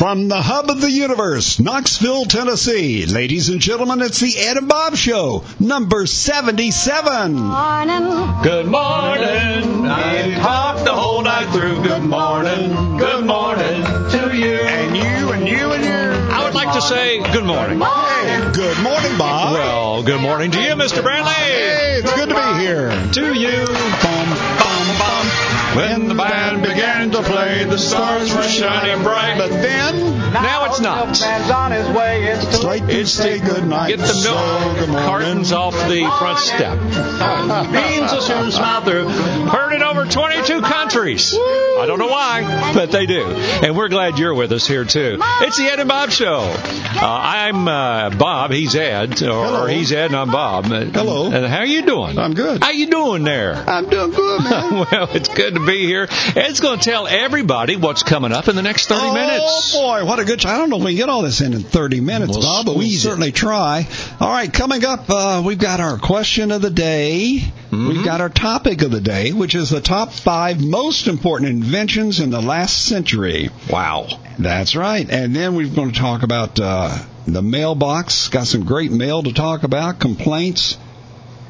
From the hub of the universe, Knoxville, Tennessee. Ladies and gentlemen, it's the Ed and Bob Show, number 77. Morning. Good morning. I talked the whole night through. Good morning. Good morning to you. And you, and you, and you. I would like to say good morning. Hey, good morning, Bob. Well, good morning to you, Mr. Brantley. hey, it's good to be here. To you. Bum, bum, bum. When the band began to play, the stars were shining bright. But then, Now it's not. Man's on his way. It's it's late to say good night. Get the So, good milk morning. cartons off the front step. Beans will soon smile through. Heard in over 22 countries. I don't know why, but they do. And we're glad you're with us here too. It's the Ed and Bob Show. Uh, I'm uh, Bob. He's Ed, or, Hello. he's Ed, and I'm Bob. Hello. And how are you doing? I'm good. How you doing there? I'm doing good, man. well, it's good to be here. Ed's going to tell everybody what's coming up in the next 30 oh, minutes. Oh, boy, what a good I don't know if we can get all this in in 30 minutes, We'll Bob, but we'll it. certainly try. All right, coming up, uh, we've got our question of the day. Mm-hmm. We've got our topic of the day, which is the top five most important inventions in the last century. Wow. That's right. And then we're going to talk about uh, the mailbox. Got some great mail to talk about, complaints,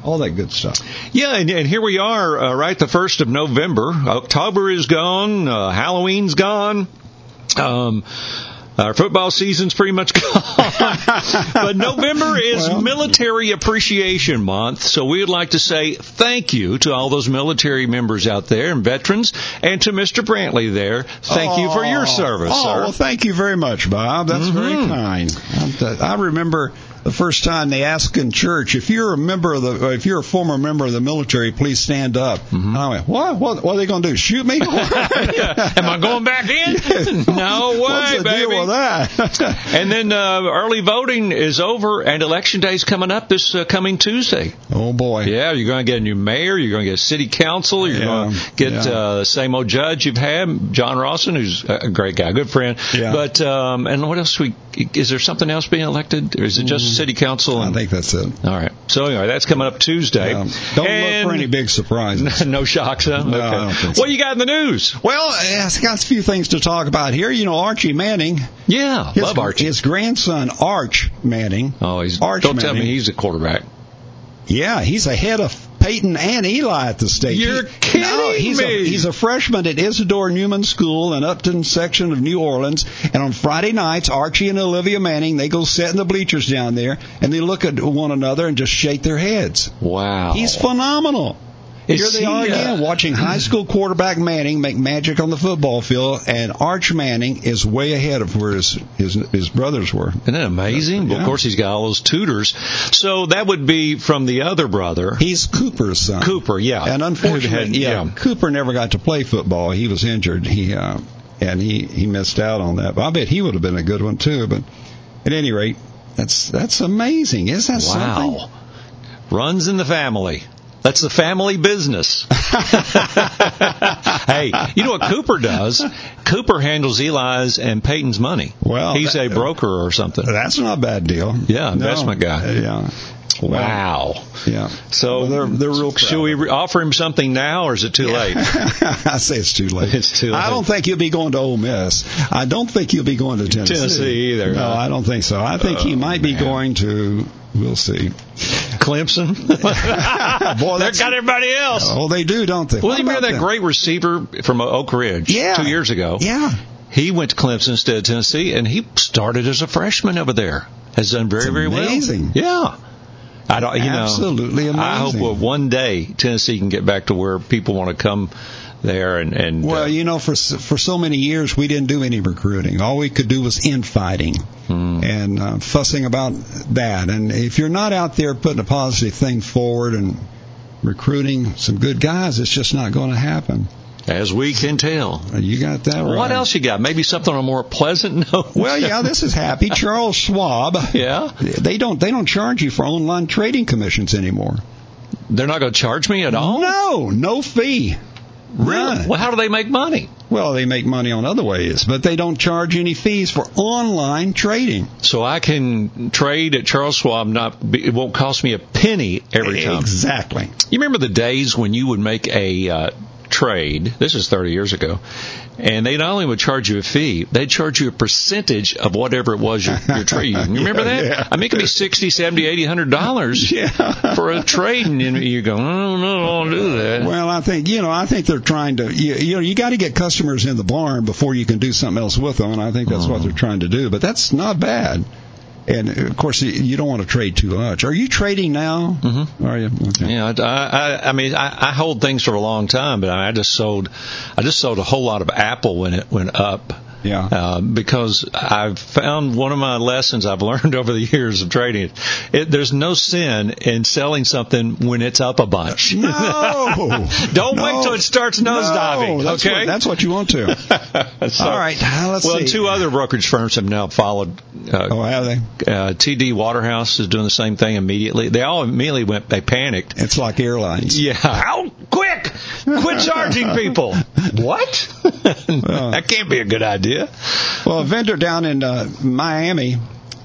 all that good stuff. Yeah, and, and here we are, uh, right the first of November. October is gone. Uh, Halloween's gone. Um, our football season's pretty much gone. but November is Well- Military Appreciation Month, so we would like to say thank you to all those military members out there and veterans, and to Mr. Brantley there. Thank you for your Oh, service, oh, sir. well, thank you very much, Bob. That's very Mhm. kind. I remember the first time they asked in church if you're a member of the, if you're a former member of the military, please stand up. Mm-hmm. And I went, what? What, what are they going to do? Shoot me? Am I going back in? no way, What's the baby. deal with that? And then uh, early voting is over, and election day is coming up this uh, coming Tuesday. oh boy. Yeah, you're going to get a new mayor. You're going to get a city council. You're Yeah, going to get yeah. uh, the same old judge you've had, John Rawson, who's a great guy, good friend. Yeah. But um, and what else? We is there something else being elected, or is it just city council? Mm. I think that's it. all right. So anyway, that's coming up Tuesday. Um, don't And- look for any big surprises. no shocks, huh? No, okay. I so. What you got in the news? Well, I've got a few things to talk about here. You know, Archie Manning, Yeah, his, love Archie. his grandson Arch Manning. oh, he's Arch don't tell me he's a quarterback. Yeah, he's ahead of Peyton and Eli at the state. You're He- kidding no, he's me. A, he's a freshman at Isidore Newman School in Uptown section of New Orleans. And on Friday nights, Archie and Olivia Manning, they go sit in the bleachers down there and they look at one another and just shake their heads. Wow, He's phenomenal. Is Here they he, are again, uh, watching high school quarterback Manning make magic on the football field, and Arch Manning is way ahead of where his his, his brothers were. Isn't that amazing? Well, Yeah. of course, he's got all those tutors. So that would be from the other brother, He's Cooper's son. Cooper. Yeah, And unfortunately, had- yeah, Cooper never got to play football. He was injured. He uh, and he he missed out on that. But I bet he would have been a good one too. But at any rate, that's that's amazing. Isn't that something? Wow. Runs in the family. That's the family business. hey, you know what Cooper does? Cooper handles Eli's and Peyton's money. Well, he's that- a broker or something. That's not a bad deal. Yeah, No. investment guy. Uh, yeah. Wow. Yeah. So Well, they're they're real. Should we re- offer him something now, or is it too late? I say it's too late. It's too Late. I don't think he'll be going to Ole Miss. I don't think he'll be going to Tennessee. Tennessee either, No, huh? I don't think so. I think he Oh, might be going to. We'll see. Clemson. Boy, They've got everybody else. Oh, they do, don't they? Well, What you remember that them? great receiver from Oak Ridge Yeah. two years ago? Yeah. He went to Clemson instead of Tennessee, and he started as a freshman over there. Has done very, It's very amazing. well. Yeah. I don't, you Absolutely know, I hope well, one day Tennessee can get back to where people want to come there and and Well, uh, you know, for for so many years we didn't do any recruiting. All we could do was infighting Hmm. and uh, fussing about that. And if you're not out there putting a positive thing forward and recruiting some good guys, it's just not going to happen. as we can tell. You got that right. What else you got? Maybe something on a more pleasant note. Well, yeah, this is happy. Charles Schwab. yeah, They don't they don't charge you for online trading commissions anymore. they're not going to charge me at all. No, no fee. Really? Well, how do they make money? Well, they make money on other ways, but they don't charge any fees for online trading. So I can trade at Charles Schwab. Not it won't cost me a penny every time. Exactly. You remember the days when you would make a uh, trade? This is 30 years ago, and they not only would charge you a fee, they'd charge you a percentage of whatever it was you're, you're trading. You remember Yeah, that? yeah. I mean, it could be sixty, seventy, eighty, hundred dollars Yeah. for a trade, and you go, no, I don't do that. Well, I think you know. I think they're trying to. You, you know, you got to get customers in the barn before you can do something else with them, and I think that's what uh-huh. they're trying to do. But that's not bad. And of course, you- you don't want to trade too much. Are you trading now? Mm-hmm. Are you? Okay. Yeah, I, I, I mean, I, I hold things for a long time, but I, I just sold, I just sold a whole lot of Apple when it went up. Yeah. Uh, because I've found one of my lessons I've learned over the years of trading. It, there's no sin in selling something when it's up a bunch. No. Don't No. wait till it starts nosediving. No, that's okay. What, that's what you want to. So- All right. Let's well, see. two other brokerage firms have now followed. Uh, Oh, have they? uh, TD Waterhouse is doing the same thing immediately. They all immediately went. They panicked. It's like airlines. Yeah. How quick? Quit charging people. What? that can't be a good idea. Well, a vendor down in uh, Miami.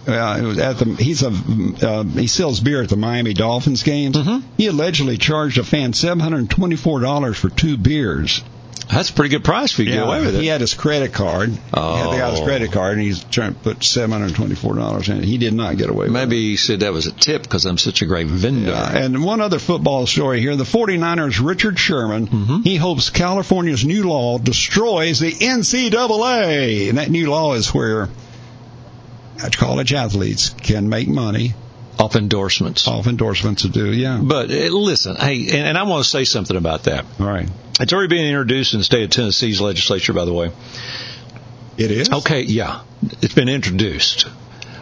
Uh, at the, he's a uh, he sells beer at the Miami Dolphins games. Mm-hmm. He allegedly charged a fan seven hundred twenty four dollars for two beers. That's a pretty good price for you to get away with it. He had his credit card. He had the guy's Oh. credit card, and he's trying to put seven hundred twenty four dollars in it. He did not get away with it. Maybe he said that was a tip because I'm such a great vendor. Yeah, and one other football story here. The 49ers, Richard Sherman, Mm-hmm. he hopes California's new law destroys the NCAA. And that new law is where college athletes can make money Off endorsements. off endorsements to do. Yeah. But uh, listen, hey, and, and I want to say something about that. All right. It's already being introduced in the state of Tennessee's legislature, by the way. It is? Okay, yeah, it's been introduced.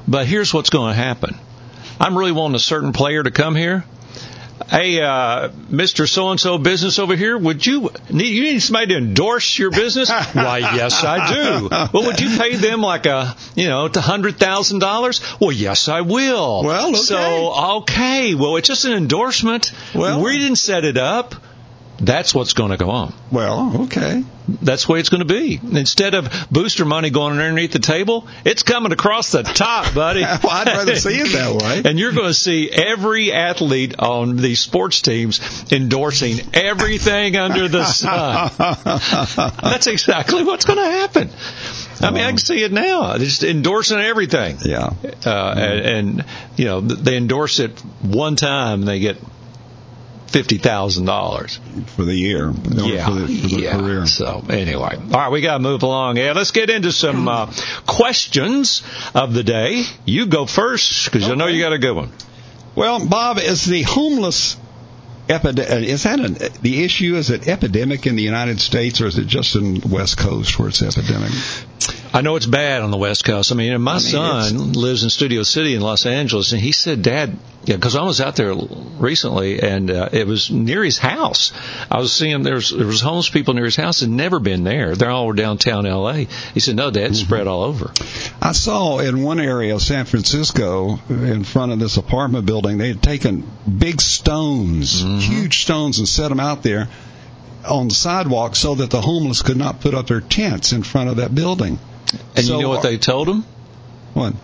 But here's what's going to happen. I'm really wanting a certain player to come here. Hey, uh, Mr. So and so business over here, would you need you need somebody to endorse your business? Why, yes, I do. Well, would you pay them like a you know a hundred thousand dollars? Well, yes, I will. Well, okay. so okay, well, it's just an endorsement. Well- we didn't set it up. That's what's going to go on. Well, okay. That's the way it's going to be. Instead of booster money going underneath the table, it's coming across the top, buddy. Well, I'd rather see it that way. And you're going to see every athlete on these sports teams endorsing everything under the sun. That's exactly what's going to happen. I mean, I can see it now. Just endorsing everything. Yeah. Uh, and, and, you know, they endorse it one time and they get $50,000. For the year. Yeah, For the, for the yeah. career. So anyway, all right, we got to move along. Yeah, let's get into some uh, questions of the day. You go first because I know you got a good one. Well, Bob, is the homeless epidemic, is that an, the issue? Is it epidemic in the United States or is it just in the West Coast where it's epidemic? I know it's bad on the West Coast. I mean, my mean, son lives in Studio City in Los Angeles, and he said, "Dad, yeah, because I was out there recently, and uh, it was near his house. I was seeing there's there was homeless people near his house, and never been there. They're all downtown L.A." He said, "No, Dad, it's spread all over." I saw in one area of San Francisco, in front of this apartment building, they had taken big stones, Mm-hmm. huge stones, and set them out there on the sidewalk so that the homeless could not put up their tents in front of that building. And So, you know what they told him? What?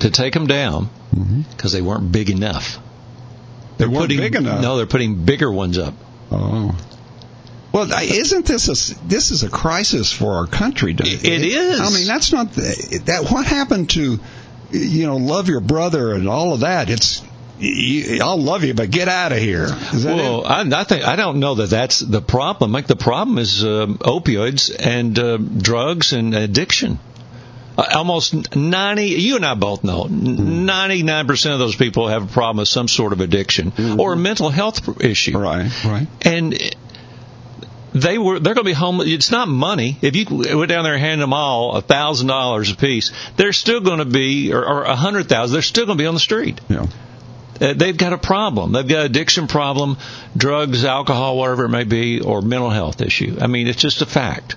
To take them down mm-hmm. because they weren't big enough. They weren't putting, big enough. No, they're putting bigger ones up. Oh. Well, isn't this a this is a crisis for our country? don't It is. I mean, that's not the, that. What happened to you know, love your brother and all of that? It's you, I'll love you, but get out of here. Is that Well. I, I think I don't know that that's the problem. Like the problem is uh, opioids and uh, drugs and addiction. Uh, almost ninety. You and I both know ninety nine percent of those people have a problem with some sort of addiction or a mental health issue. Right, right. and they were they're going to be homeless. It's not money. If you went down there and handed them all a thousand dollars a piece, they're still going to be or, or a hundred thousand. They're still going to be on the street. Yeah. Uh, they've got a problem. They've got addiction problem, drugs, alcohol, whatever it may be, or mental health issue. I mean, it's just a fact.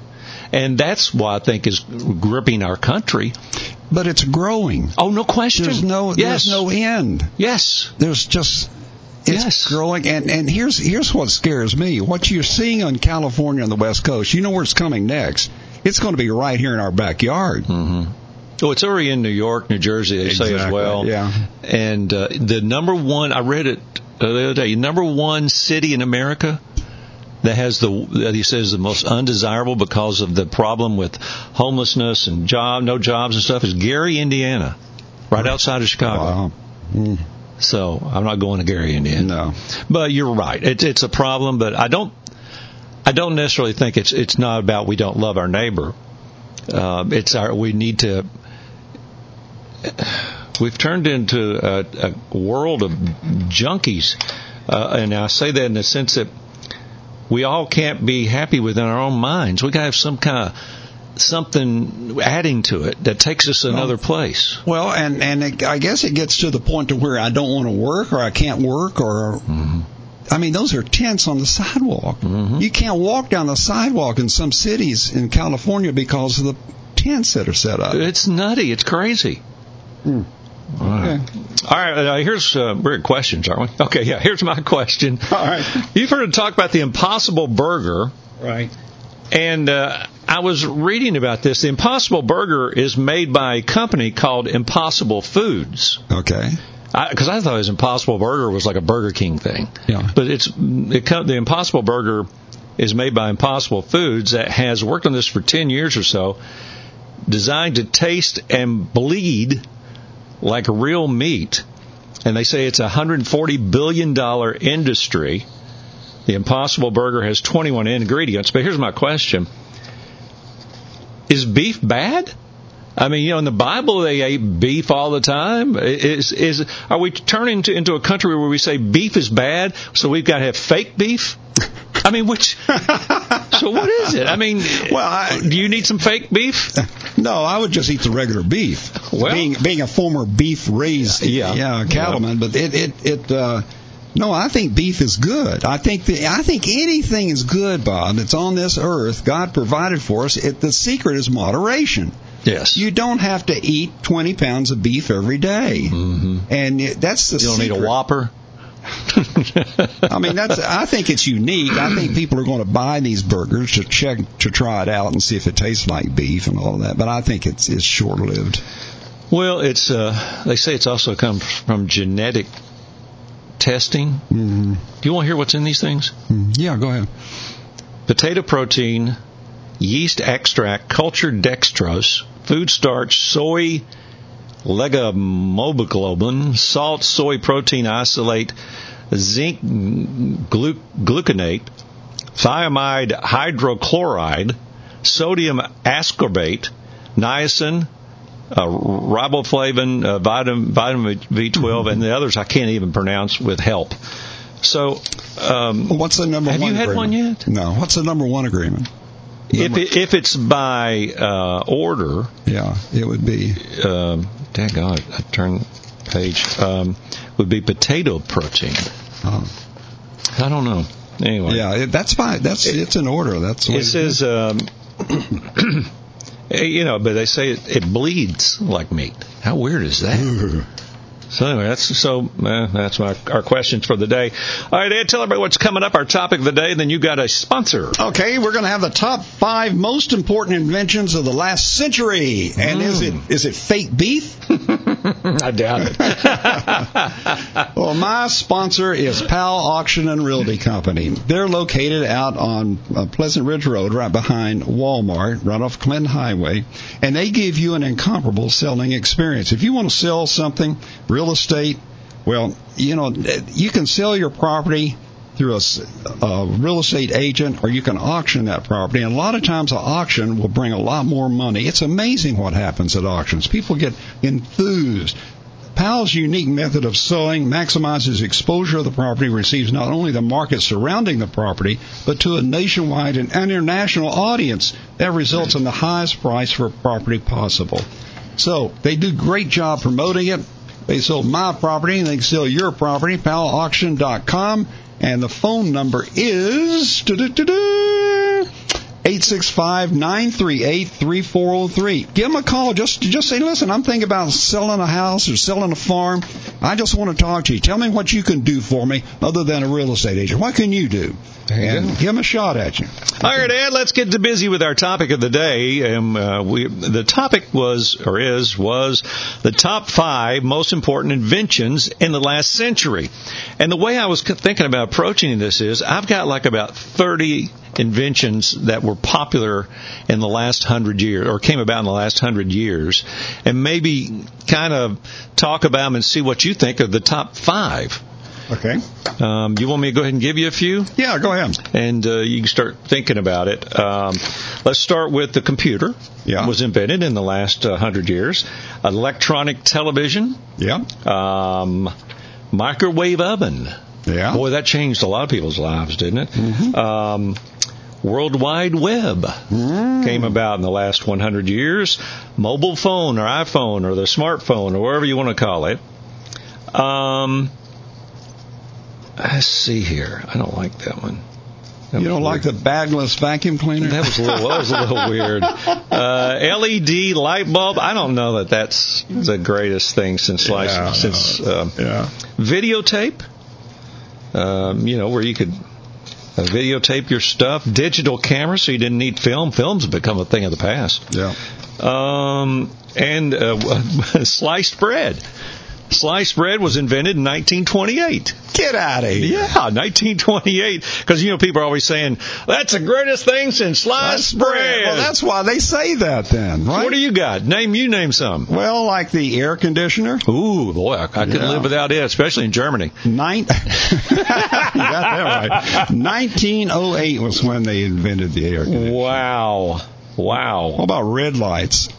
And that's what I think is gripping our country. But it's growing. Oh, no question. There's no yes. there's no end. yes. There's just it's Yes. growing and and here's here's what scares me. What you're seeing on California on the West Coast, you know where it's coming next. It's going to be right here in our backyard. Mm-hmm. Oh, it's already in New York, New Jersey. They say as well. yeah. And uh, the number one, I read it uh, the other day. Number one city in America that has the that he says the most undesirable because of the problem with homelessness and job no jobs and stuff is Gary, Indiana, right outside of Chicago. Wow. Mm. So I'm not going to Gary, Indiana. No. But you're right. It's it's a problem, but I don't I don't necessarily think it's it's not about we don't love our neighbor. Uh, it's our we need to. We've turned into a, a world of junkies, uh, and I say that in the sense that we all can't be happy within our own minds. We got to have some kind of something adding to it that takes us another place. Well, and and it, I guess it gets to the point to where I don't want to work or I can't work or. Mm-hmm. I mean, those are tents on the sidewalk. Mhm. You can't walk down the sidewalk in some cities in California because of the tents that are set up. It's nutty. It's crazy. Hmm. All right. All right. Uh, here's uh, we're at questions, aren't we? Okay. Yeah. Here's my question. All right. You've heard talk about the Impossible Burger, Right. and uh, I was reading about this. The Impossible Burger is made by a company called Impossible Foods. Okay. Because I, thought his Impossible Burger was like a Burger King thing. Yeah. But it's it, the Impossible Burger is made by Impossible Foods that has worked on this for 10 years or so, designed to taste and bleed like real meat. And they say it's a 140 billion dollar industry. The Impossible Burger has 21 ingredients. But here's my question: Is beef bad? I mean, you know, in the Bible they ate beef all the time. Is is are we turning to, into a country where we say beef is bad, so we've got to have fake beef? I mean, which? So what is it? I mean, Well, I- do you need some fake beef? No, I would just eat the regular beef. Well- being being a former beef raised Yeah. yeah cattleman, but it it it uh, no, I think beef is good. I think the I think anything is good, Bob. That's on this earth. God provided for us. It, the secret is moderation. Yes. You don't have to eat 20 pounds of beef every day. hmm and that's the You don't secret. need a Whopper. I mean, that's. I think it's unique. I think people are going to buy these burgers to check to try it out and see if it tastes like beef and all that. But I think it's it's short lived. Well, it's uh, they say it's also come from genetic testing. Mm-hmm. Do you want to hear what's in these things? Yeah, go ahead. Potato protein, yeast extract, cultured dextrose, food starch, soy leghemoglobin, salt, soy protein isolate, zinc glu- gluconate, thiamine hydrochloride, sodium ascorbate, niacin, uh, riboflavin, uh, vitamin, vitamin B12, and the others I can't even pronounce with help. So, um, What's the number Have one? you had agreement? one yet? No. What's the number one agreement? if it, if it's by uh, order, Yeah, it would be. um, dang God, I turned page um, would be potato protein. Uh, I don't know. Anyway, yeah, that's fine. That's it's in order. That's it says. Um, you know, but they say it, it bleeds like meat. How weird is that? do it. So anyway, that's so uh, that's my our questions for the day. All right, Ed, tell everybody what's coming up. Our topic of the day. Then you got a sponsor. Okay, we're going to have the top five most important inventions of the last century. And is it is it fake beef? I doubt it. Well, my sponsor is Powell Auction and Realty Company. They're located out on uh, Pleasant Ridge Road, right behind Walmart, right off Clinton Highway, and they give you an incomparable selling experience. If you want to sell something, real estate, well, you know, you can sell your property through a real estate agent or you can auction that property. And a lot of times an auction will bring a lot more money. It's amazing what happens at auctions. People get enthused. Powell's unique method of selling maximizes exposure of the property, receives not only the market surrounding the property, but to a nationwide and international audience that results in the highest price for a property possible. So they do a great job promoting it. They sold my property they can sell your property, powellauction.com. And the phone number is 865-938-3403. Give them a call. Just just say, listen, I'm thinking about selling a house or selling a farm. I just want to talk to you. Tell me what you can do for me other than a real estate agent. What can you do? And give them a shot at you. All right, Ed, let's get to busy with our topic of the day. Um, uh, we, the topic was, or is, was the top five most important inventions in the last century. And the way I was thinking about approaching this is I've got like about 30 inventions that were popular in the last hundred years, or came about in the last hundred years, and maybe kind of talk about them and see what you think of the top five. Okay. Um, you want me to go ahead and give you a few? Yeah, go ahead. And uh, you can start thinking about it. Um, let's start with the computer. Yeah. Was invented in the last uh, hundred years. Electronic television. Yeah. Um, microwave oven. Yeah. Boy, that changed a lot of people's lives, didn't it? Mm-hmm. Um, World Wide Web Mm. came about in the last 100 years. Mobile phone or iPhone or the smartphone or whatever you want to call it. Um, let's see here. I don't like that one. That You don't like the bagless vacuum cleaner? That was a little. That was a little weird. Uh, LED light bulb. I don't know that that's the greatest thing since Yeah, since uh, yeah. videotape. Um, you know where you could uh, videotape your stuff. Digital camera, so you didn't need film. Films have become a thing of the past. Yeah. Um, and uh, sliced bread. Sliced bread was invented in 1928. Get out of here. Yeah, 1928. Because you know people are always saying that's the greatest thing since sliced bread. Well, that's why they say that then, right? What do you got? Name you name some. well, like the air conditioner. Ooh, boy, I, I couldn't Yeah. live without it, especially in Germany. Nine, you got that right. 1908 was when they invented the air conditioner. Wow, wow. What about red lights?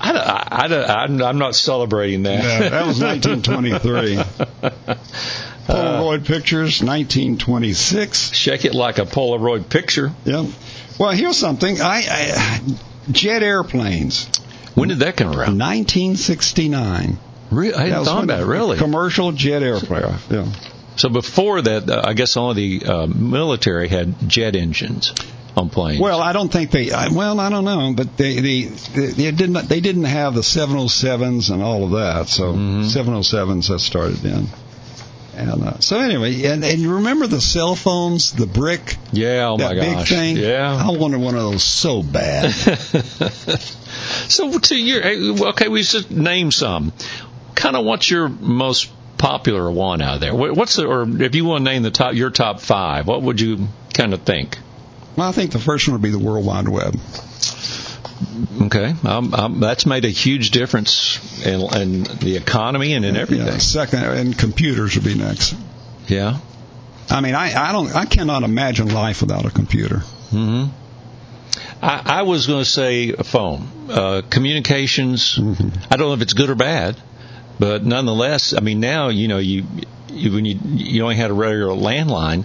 I, I, I, I'm, I'm not celebrating that. Yeah, that was 1923. Polaroid pictures, 1926. Shake it like a Polaroid picture. Yep. Well, here's something. I, I jet airplanes, When did that come around? 1969. Re- I hadn't thought about it, really. Commercial jet aircraft. Yeah. So before that, uh, I guess all the uh, military had jet engines on planes. Well, I don't think they. I, well, I don't know, but they they, they, they didn't they didn't have the 707s and all of that. So Mhm. 707s that started then. And uh, so anyway, and, and you remember the cell phones, the brick, yeah, oh my big gosh. thing. Yeah. I wanted one of those so bad. so to your okay, we just name some. Kind of what's your most popular one out there? What's the or if you want to name the top your top five, what would you kind of think? Well, I think the first one would be the World Wide Web. Okay, um, um, that's made a huge difference in, in the economy and in Yeah, everything. second, and computers would be next. Yeah. I mean, I, I don't, I cannot imagine life without a computer. hmm I, I was going to say a phone, uh, communications. I don't know if it's good or bad, but nonetheless, I mean, now you know you, you when you you only had a regular landline.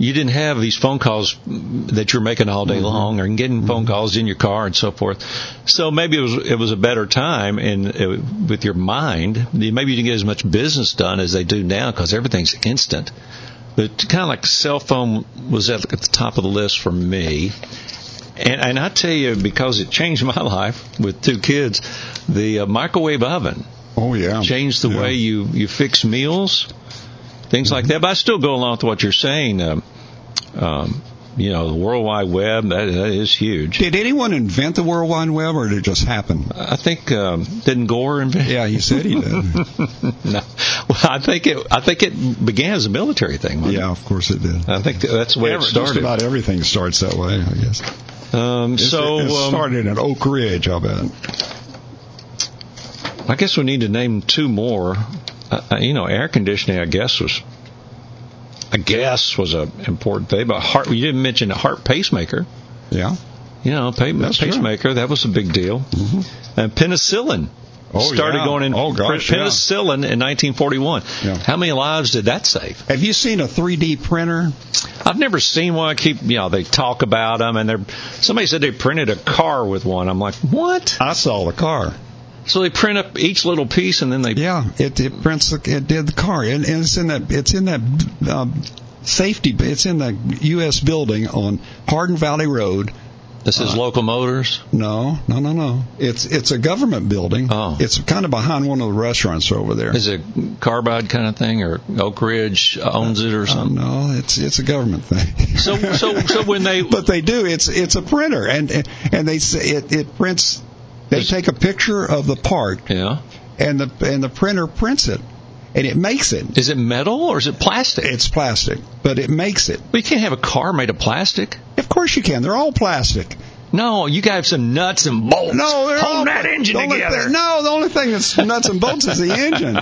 You didn't have these phone calls that you're making all day long, or getting phone calls in your car and so forth. So maybe it was it was a better time, and uh, with your mind, maybe you didn't get as much business done as they do now because everything's instant. But kind of like cell phone was at, at the top of the list for me. And, and I tell you, because it changed my life with two kids, the uh, microwave oven Oh yeah, changed the Yeah. way you, you fix meals, things like that. But I still go along with what you're saying. Um, um, you know, the World Wide Web, that, that is huge. Did anyone invent the World Wide Web, or did it just happen? I think, um, didn't Gore invent Yeah, he said he did. no. Well, I think it, I think it began as a military thing. wasn't it? yeah, of course it did. I think that's the way it started. Just about everything starts that way, I guess. Um, so, it um, started at Oak Ridge, I bet. I guess we need to name two more. Uh, uh, you know, air conditioning, I guess, was, I guess, was a important thing. But heart, you didn't mention a heart pacemaker. Yeah. You know, pa- That's true. pacemaker, that was a big deal. And penicillin. Oh, started yeah. going in Oh, gosh, yeah. penicillin in 1941. Yeah. How many lives did that save? Have you seen a 3D printer? I've never seen one. I keep, you know, they talk about them, and they're. Somebody said they printed a car with one. I'm like, what? I saw the car. So they print up each little piece, and then they. Yeah, it it prints the, it did the car, and, and it's in that it's in that um, safety. It's in the U.S. building on Hardin Valley Road, This is local motors. No, no, no, no. It's it's a government building. Oh. It's kind of behind one of the restaurants over there. Is it carbide kind of thing, or Oak Ridge owns it, or Uh, something? no, it's it's a government thing. So, so, so when they but they do. It's it's a printer, and and they say it it prints. They take a picture of the part, yeah, and the and the printer prints it, and it makes it. is it metal or is it plastic? It's plastic, but it makes it. Well, you can't have a car made of plastic. Of course you can. They're all plastic. No, you got some nuts and bolts. No, they're hold all, that engine together. Thing, no, the only thing that's nuts and bolts is the engine.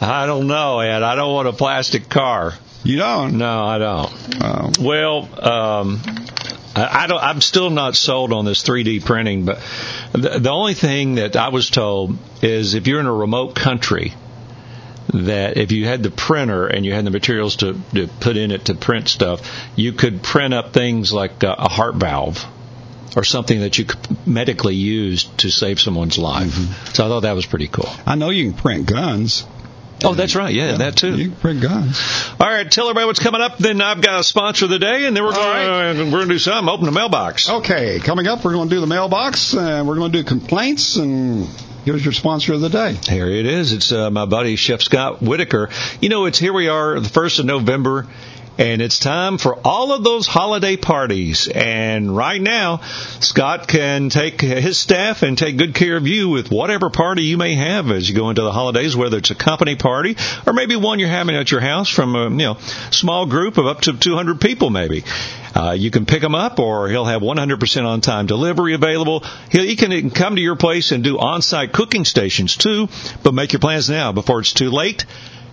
I don't know, Ed. I don't want a plastic car. You don't. No, I don't. Oh. Well, um, I, don't. I'm still not sold on this 3D printing, but the, the only thing that I was told is if you're in a remote country, that if you had the printer and you had the materials to, to put in it to print stuff, you could print up things like a, a heart valve or something that you could medically use to save someone's life. Mm-hmm. So I thought that was pretty cool. I know you can print guns. Oh, that's right. Yeah, that too. You can print guns. All right, tell everybody what's coming up. Then I've got a sponsor of the day, and then we're All going to we're going to do something. Open the mailbox. Okay, coming up, we're going to do the mailbox, and we're going to do complaints, and here's your sponsor of the day. Here it is. It's uh, my buddy Chef Scott Whitaker. You know, it's here we are, the first of November. And it's time for all of those holiday parties. And right now, Scott can take his staff and take good care of you with whatever party you may have as you go into the holidays, whether it's a company party or maybe one you're having at your house from a you know small group of up to 200 people maybe. Uh, you can pick him up, or he'll have 100% on time delivery available. He'll, he can, he can come to your place and do on site cooking stations too, but make your plans now before it's too late.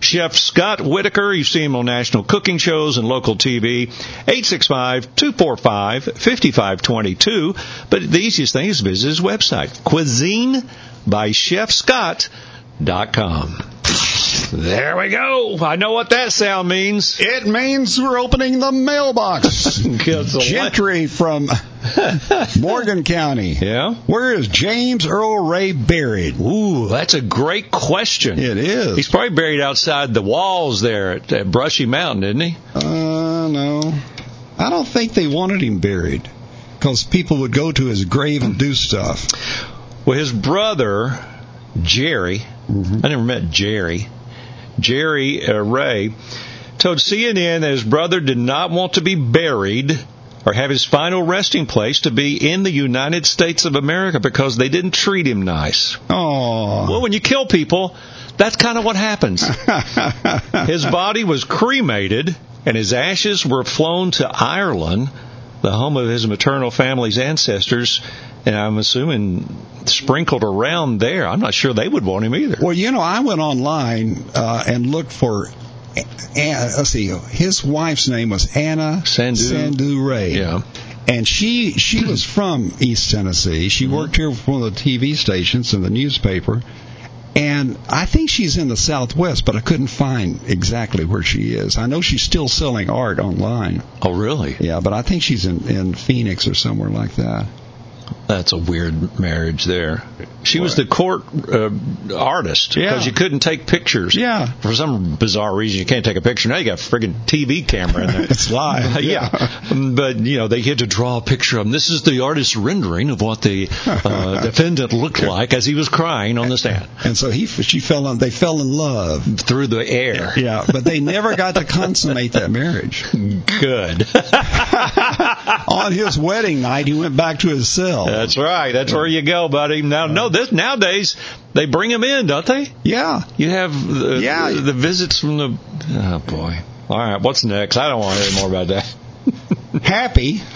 Chef Scott Whitaker, you see him on national cooking shows and local TV, 865-245-5522. But the easiest thing is visit his website, cuisine by chefscott.com. There we go. I know what that sound means. It means we're opening the mailbox. Gentry from Morgan County. Yeah? Where is James Earl Ray buried? Ooh, that's a great question. It is. He's probably buried outside the walls there at, at Brushy Mountain, isn't he? Uh, no. I don't think they wanted him buried because people would go to his grave and do stuff. Well, his brother, Jerry, I never met Jerry, Jerry uh, Ray, told CNN that his brother did not want to be buried or have his final resting place to be in the United States of America because they didn't treat him nice. Oh. Well, when you kill people, that's kind of what happens. His body was cremated and his ashes were flown to Ireland, the home of his maternal family's ancestors, and I'm assuming sprinkled around there. I'm not sure they would want him either. Well, you know, I went online uh, and looked for. Anna, let's see, his wife's name was Anna Sandhu. Sandhu Ray. Yeah. And she she was from East Tennessee. She Mm-hmm. worked here for one of the TV stations and the newspaper. And I think she's in the Southwest, but I couldn't find exactly where she is. I know she's still selling art online. Oh, really? Yeah, but I think she's in, in Phoenix or somewhere like that. That's a weird marriage there. She was the court uh, artist because Yeah. you couldn't take pictures. Yeah. For some bizarre reason, you can't take a picture. Now you got a friggin' TV camera in there. It's live. yeah. But, you know, they had to draw a picture of him. This is the artist's rendering of what the uh, defendant looked like as he was crying on the stand And so he she fell in, they fell in love. through the air. Yeah, but they never got to consummate that marriage. Good. On his wedding night, he went back to his cell. That's right. That's where you go, buddy. Now, no, this nowadays they bring him in, don't they? Yeah. You have the, Yeah. the, the visits from the. Oh boy. All right, what's next? I don't want to hear more about that. Happy.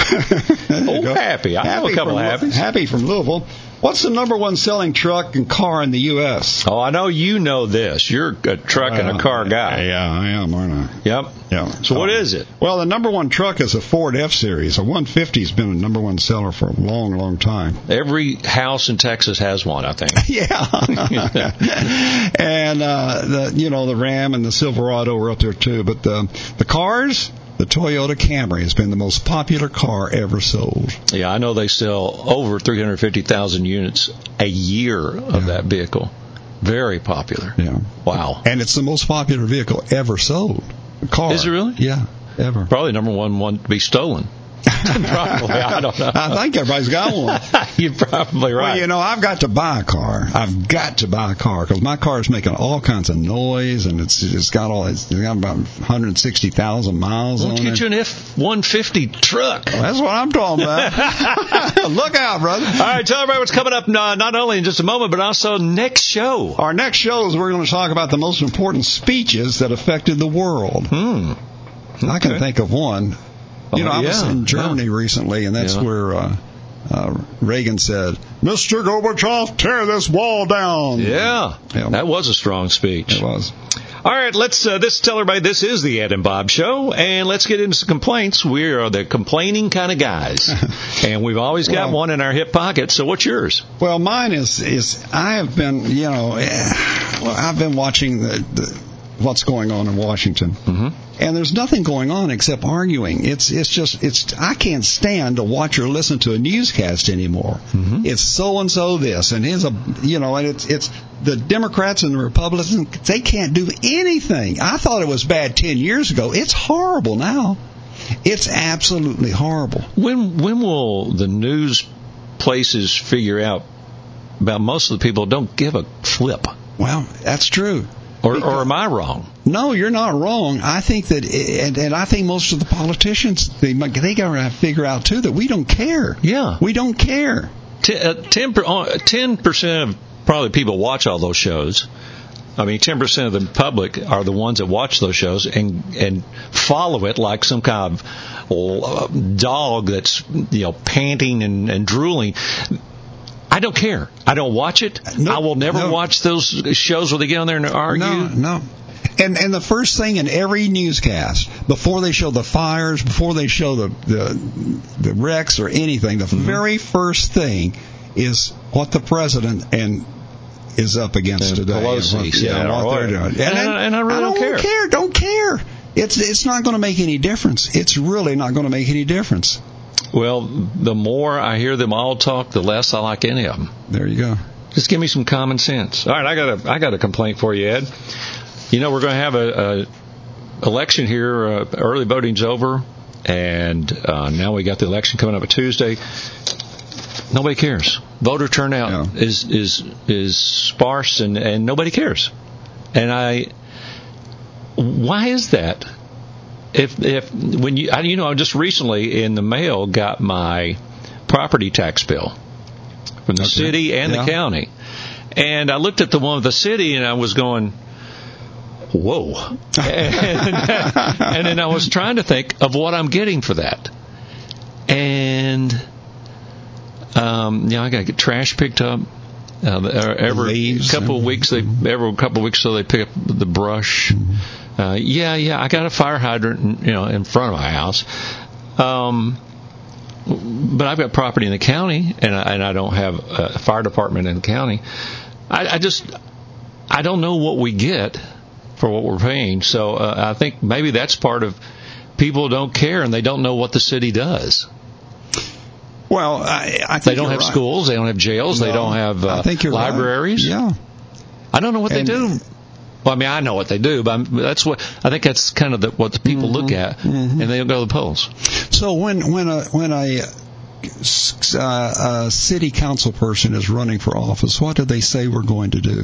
Oh, Happy. I know a couple of Happies. Happy from Louisville. What's the number one selling truck and car in the U.S.? Oh, I know you know this. You're a truck and a car guy. Yeah, I am, aren't I? Yep. Yeah. So what is it? Well, the number one truck is a Ford F Series. A 150 has been a number one seller for a long, long time. Every house in Texas has one, I think. Yeah. and uh the you know the Ram and the Silverado are up there too, but the the cars, the Toyota Camry has been the most popular car ever sold. Yeah, I know they sell over 350,000 units a year of that vehicle. Very popular. Yeah. Wow. And it's the most popular vehicle ever sold. Car. Is it really? Yeah, ever. Probably number one one to be stolen. probably. I don't know. I think everybody's got one. You're probably right. Well, you know, I've got to buy a car. I've got to buy a car because my car is making all kinds of noise, and it's it's got all it's got about 160,000 miles Why don't on you it. get you an F one fifty truck? That's what I'm talking about. Look out, brother. All right, tell everybody what's coming up. uh, Not only in just a moment, but also next show. Our next show is we're going to talk about the most important speeches that affected the world. Hmm. I can think of one. You know, I was yeah, in Germany recently, and that's Yeah. where uh, uh, Reagan said, "Mr. Gorbachev, tear this wall down." Yeah, Yeah. that was a strong speech. It was. All right, let's uh, this tell everybody this is the Ed and Bob show, and let's get into some complaints. We are the complaining kind of guys, and we've always got Well- one in our hip pocket. So what's yours? Well, mine is is I have been, you know, eh, well, I've been watching the, the what's going on in Washington, Mhm. And there's nothing going on except arguing. It's it's just it's I can't stand to watch or listen to a newscast anymore. Mhm. It's so and so this, and here's a you know, and it's it's the Democrats and the Republicans. They can't do anything. I thought it was bad ten years ago. It's horrible now. It's absolutely horrible. When when will the news places figure out about most of the people don't give a flip? Well, that's true. Or, or am I wrong? No, you're not wrong. I think that, and, and I think most of the politicians they they got to figure out too that we don't care. Yeah. we don't care. T- uh, 10 uh, 10% of probably people watch all those shows. I mean, 10% of the public are the ones that watch those shows and, and follow it like some kind of uh, dog that's, you know, panting and, and drooling. I don't care. I don't watch it. No, I will never no. watch those shows where they get on there and argue. No, no. And and the first thing in every newscast before they show the fires, before they show the the, the wrecks or anything, the mm-hmm. very first thing is what the president and is up against And today. Pelosi and what, yeah, what they're doing. whatever. And I- and I really don't care. care. Don't care. It's it's not going to make any difference. It's really not going to make any difference. Well, the more I hear them all talk, the less I like any of them. There you go. Just give me some common sense. All right, I got a I got a complaint for you, Ed. You know we're going to have a, a election here. Uh, early voting's over, and uh, now we got the election coming up a Tuesday. Nobody cares. Voter turnout Yeah. is is is sparse, and and nobody cares. And I, why is that? If if when you I, you know just recently in the mail got my property tax bill from the Okay. city and Yeah. the county. And I looked at the one with the city and I was going, whoa. and, and then I was trying to think of what I'm getting for that. And, um, you know, I got to get trash picked up. Uh, every couple of weeks, they every couple of weeks, so they pick up the brush. Uh, yeah, yeah, I got a fire hydrant, you know, in front of my house. Um, but I've got property in the county, and I, and I don't have a fire department in the county. I, I just I don't know what we get for what we're paying. So uh, I think maybe that's part of people don't care and they don't know what the city does. Well, I, I think They don't have right. schools, they don't have jails, they don't have uh, I think you're right. libraries. Yeah. I don't know what And- they do. Well, I mean, I know what they do, but I'm, that's what I think that's kind of the, what the people look at, mhm. and they don't go to the polls. So when when a when a uh, a city council person is running for office, what do they say we're going to do?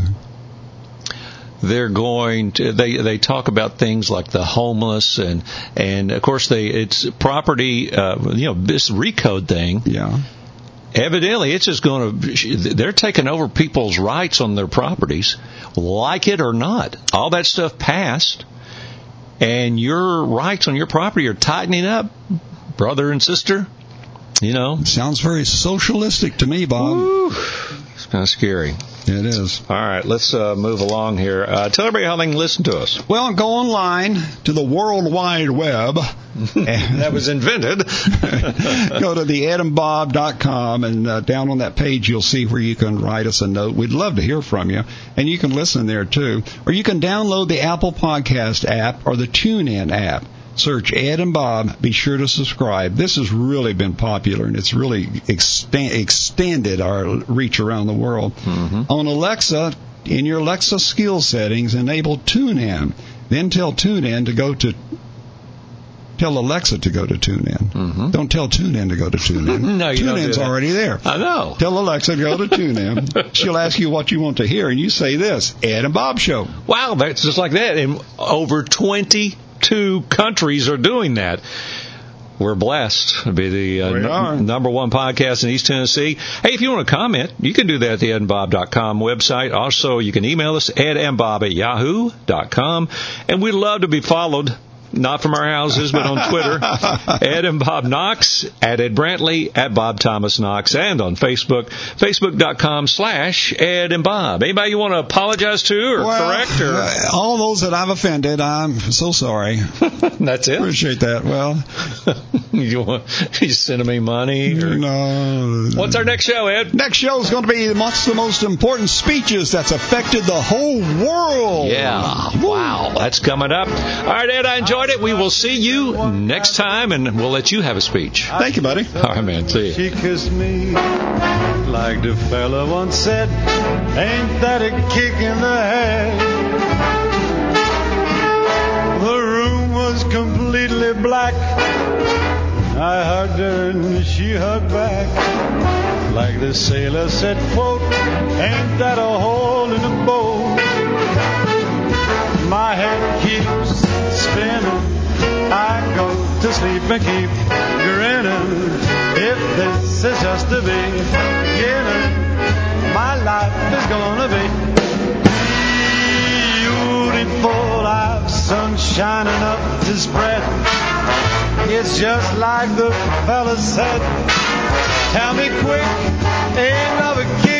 They're going to they they talk about things like the homeless and and of course they it's property uh you know this recode thing Yeah. evidently it's just going to they're taking over people's rights on their properties like it or not all that stuff passed and your rights on your property are tightening up brother and sister you know Sounds very socialistic to me, Bob. Woo. It's kind of scary It is. all right let's uh, move along here uh, tell everybody how they can listen to us Well, go online to the World Wide Web. that was invented go to theadambob.com and uh, down on that page you'll see where you can write us a note. We'd love to hear from you. And you can listen there too. Or you can download the Apple Podcast app or the TuneIn app. Search Ed and Bob. Be sure to subscribe. This has really been popular and it's really extend, extended our reach around the world. On Alexa, in your Alexa skill settings, enable TuneIn. Then tell TuneIn to go to Tell Alexa to go to TuneIn. Mm-hmm. Don't tell TuneIn to go to TuneIn. No, you don't do TuneIn's already there. I know. Tell Alexa to go to TuneIn. She'll ask you what you want to hear, and you say this: Ed and Bob Show. Wow, that's just like that. And over 22 countries are doing that. We're blessed to be the uh, n- number one podcast in East Tennessee. Hey, if you want to comment, you can do that at the edandbob.com website. Also, you can email us, edandbob at yahoo.com. And we'd love to be followed. Not from our houses, but on Twitter. Ed and Bob Knox, at Ed Brantley, at Bob Thomas Knox, and on Facebook, facebook.com slash Ed and Bob. Anybody you want to apologize to or correct or uh, all those that I've offended, I'm so sorry. that's it? Appreciate that. Well, you want you sending me money? Or... no. What's our next show, Ed? Next show is going to be what's the most important speeches that's affected the whole world. Yeah. Wow. That's coming up. All right, Ed, I enjoyed it. We will see you next time, and we'll let you have a speech. Thank you, buddy. All right, man. See you. She kissed me like the fella once said, Ain't that a kick in the head? The room was completely black. I hugged her and she hugged back. Like the sailor said, quote, Ain't that a hole in the boat? My head to sleep and keep grinning. If this is just the beginning, my life is gonna be beautiful. I've sun shining up to spread. It's just like the fella said. Tell me quick, ain't another kid.